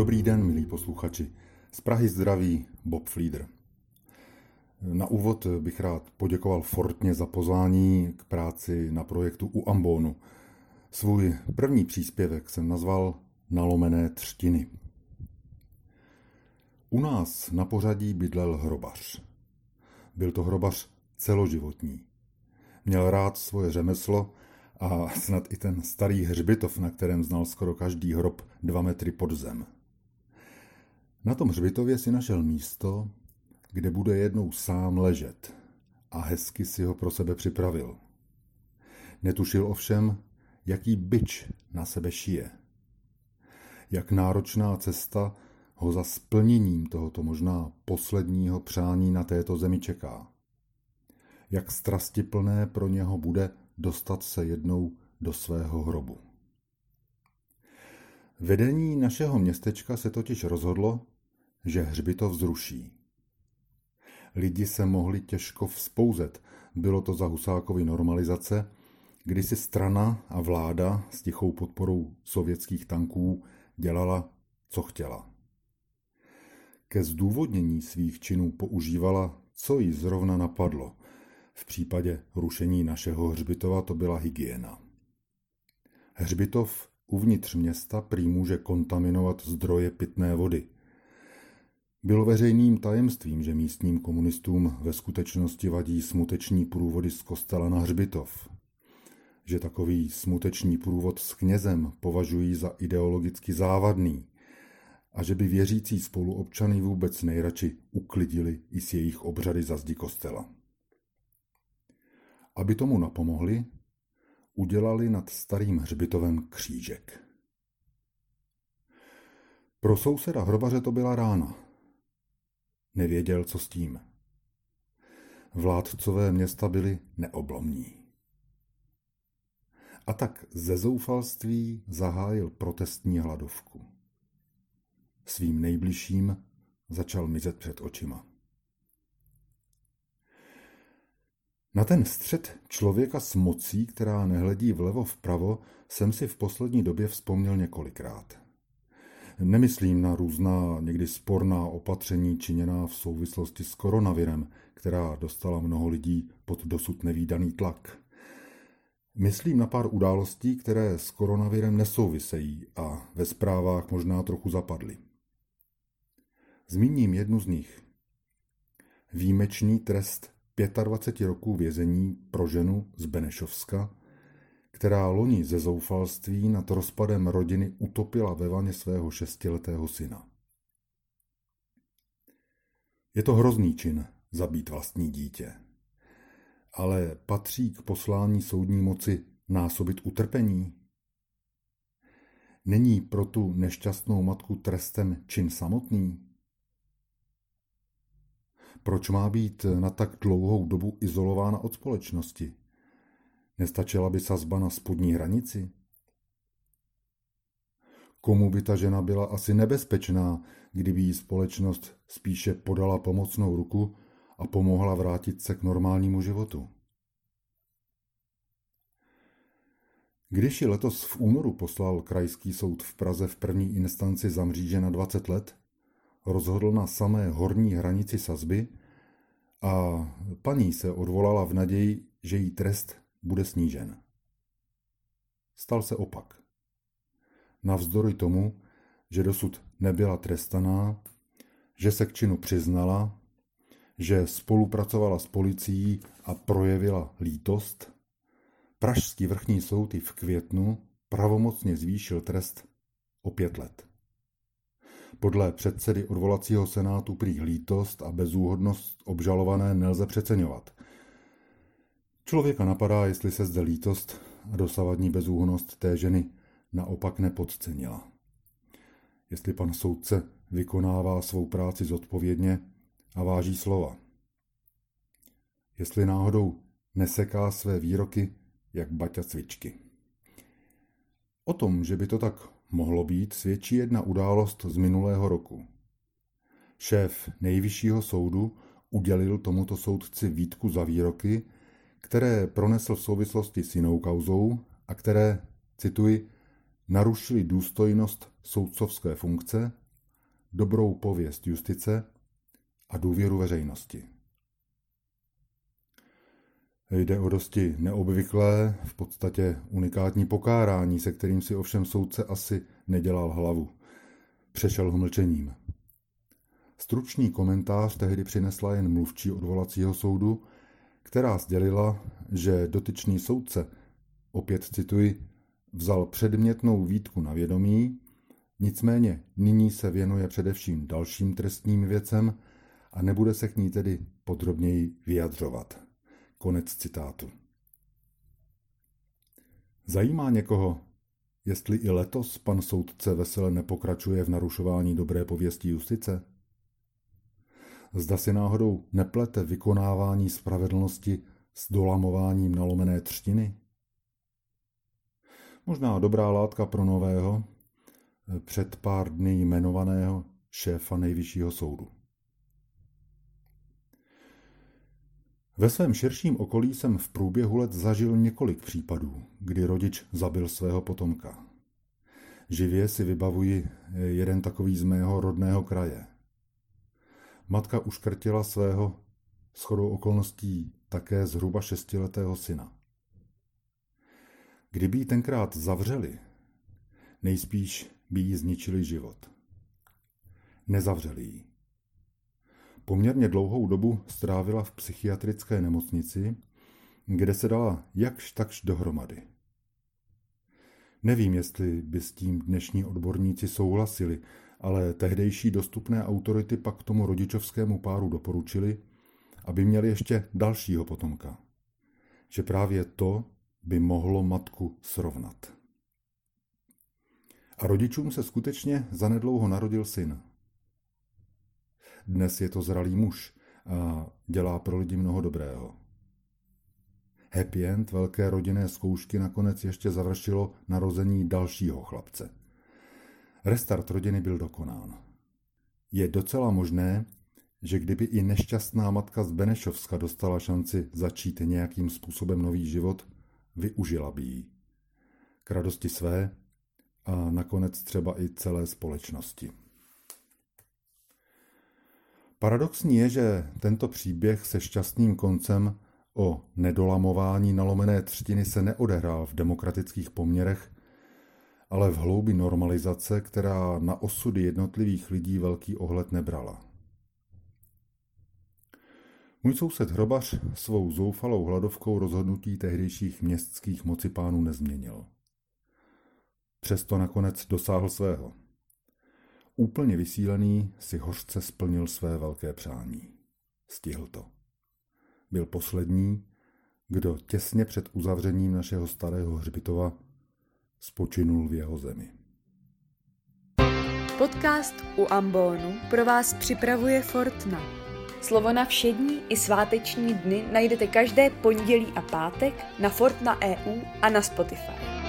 Dobrý den, milí posluchači. Z Prahy zdraví Bob Flieder. Na úvod bych rád poděkoval Fortně za pozvání k práci na projektu u Ambonu. Svůj první příspěvek jsem nazval Nalomené třtiny. U nás na pořadí bydlel hrobař. Byl to hrobař celoživotní. Měl rád svoje řemeslo a snad i ten starý hřbitov, na kterém znal skoro každý hrob dva metry pod zem. Na tom hřbitově si našel místo, kde bude jednou sám ležet a hezky si ho pro sebe připravil. Netušil ovšem, jaký byč na sebe šije. Jak náročná cesta ho za splněním tohoto možná posledního přání na této zemi čeká. Jak strastiplné pro něho bude dostat se jednou do svého hrobu. Vedení našeho městečka se totiž rozhodlo, že hřbitov zruší. Lidi se mohli těžko vzpouzet, bylo to za Husákovi normalizace, kdy si strana a vláda s tichou podporou sovětských tanků dělala, co chtěla. Ke zdůvodnění svých činů používala, co jí zrovna napadlo. V případě rušení našeho hřbitova to byla hygiena. Hřbitov uvnitř města prý může kontaminovat zdroje pitné vody. Bylo veřejným tajemstvím, že místním komunistům ve skutečnosti vadí smuteční průvody z kostela na hřbitov. Že takový smuteční průvod s knězem považují za ideologicky závadný a že by věřící spoluobčany vůbec nejradši uklidili i s jejich obřady za zdi kostela. Aby tomu napomohli, udělali nad starým hřbitovem křížek. Pro souseda hrobaře to byla rána. Nevěděl, co s tím. Vládcové města byli neoblomní. A tak ze zoufalství zahájil protestní hladovku. Svým nejbližším začal mizet před očima. Na ten střed člověka s mocí, která nehledí vlevo vpravo, jsem si v poslední době vzpomněl několikrát. Nemyslím na různá, někdy sporná opatření činěná v souvislosti s koronavirem, která dostala mnoho lidí pod dosud nevýdaný tlak. Myslím na pár událostí, které s koronavirem nesouvisejí a ve zprávách možná trochu zapadly. Zmíním jednu z nich. Výjimečný trest 25 roků vězení pro ženu z Benešovska, která loni ze zoufalství nad rozpadem rodiny utopila ve vaně svého šestiletého syna. Je to hrozný čin zabít vlastní dítě, ale patří k poslání soudní moci násobit utrpení? Není pro tu nešťastnou matku trestem čin samotný? Proč má být na tak dlouhou dobu izolována od společnosti? Nestačila by sazba na spodní hranici? Komu by ta žena byla asi nebezpečná, kdyby jí společnost spíše podala pomocnou ruku a pomohla vrátit se k normálnímu životu? Když ji letos v únoru poslal krajský soud v Praze v první instanci za mříže na 20 let, rozhodl na samé horní hranici sazby a paní se odvolala v naději, že jí trest bude snížen. Stal se opak. Navzdory tomu, že dosud nebyla trestaná, že se k činu přiznala, že spolupracovala s policií a projevila lítost, Pražský vrchní soud i v květnu pravomocně zvýšil trest o pět let. Podle předsedy odvolacího senátu prý lítost a bezúhodnost obžalované nelze přeceňovat. Člověka napadá, jestli se zde lítost a dosavadní bezúhodnost té ženy naopak nepodcenila. Jestli pan soudce vykonává svou práci zodpovědně a váží slova. Jestli náhodou neseká své výroky jak baťa cvičky. O tom, že by to tak mohlo být, svědčí jedna událost z minulého roku. Šéf nejvyššího soudu udělil tomuto soudci výtku za výroky, které pronesl v souvislosti s jinou kauzou a které, cituji, narušili důstojnost soudcovské funkce, dobrou pověst justice a důvěru veřejnosti. Jde o dosti neobvyklé, v podstatě unikátní pokárání, se kterým si ovšem soudce asi nedělal hlavu. Přešel ho mlčením. Stručný komentář tehdy přinesla jen mluvčí odvolacího soudu, která sdělila, že dotyčný soudce, opět cituji, vzal předmětnou výtku na vědomí, nicméně nyní se věnuje především dalším trestním věcem a nebude se k ní tedy podrobněji vyjadřovat. Konec citátu. Zajímá někoho, jestli i letos pan soudce vesele nepokračuje v narušování dobré pověsti justice? Zda si náhodou neplete vykonávání spravedlnosti s dolamováním nalomené třtiny? Možná dobrá látka pro nového, před pár dny jmenovaného šéfa nejvyššího soudu. Ve svém širším okolí jsem v průběhu let zažil několik případů, kdy rodič zabil svého potomka. Živě si vybavuji jeden takový z mého rodného kraje. Matka uškrtila svého shodou okolností také zhruba šestiletého syna. Kdyby ji tenkrát zavřeli, nejspíš by jí zničili život. Nezavřeli ji. Poměrně dlouhou dobu strávila v psychiatrické nemocnici, kde se dala jakž takž dohromady. Nevím, jestli by s tím dnešní odborníci souhlasili, ale tehdejší dostupné autority pak tomu rodičovskému páru doporučili, aby měli ještě dalšího potomka. Že právě to by mohlo matku srovnat. A rodičům se skutečně zanedlouho narodil syn. Dnes je to zralý muž a dělá pro lidi mnoho dobrého. Happy end velké rodinné zkoušky nakonec ještě završilo narození dalšího chlapce. Restart rodiny byl dokonán. Je docela možné, že kdyby i nešťastná matka z Benešovska dostala šanci začít nějakým způsobem nový život, využila by ji. K radosti své a nakonec třeba i celé společnosti. Paradoxní je, že tento příběh se šťastným koncem o nedolamování nalomené třtiny se neodehrál v demokratických poměrech, ale v hloubi normalizace, která na osudy jednotlivých lidí velký ohled nebrala. Můj soused Hrobař svou zoufalou hladovkou rozhodnutí tehdejších městských mocipánů nezměnil. Přesto nakonec dosáhl svého. Úplně vysílený si hořce splnil své velké přání. Stihl to. Byl poslední, kdo těsně před uzavřením našeho starého hřbitova spočinul v jeho zemi. Podcast u Ambonu pro vás připravuje Fortna. Slovo na všední i sváteční dny najdete každé pondělí a pátek na Fortna EU a na Spotify.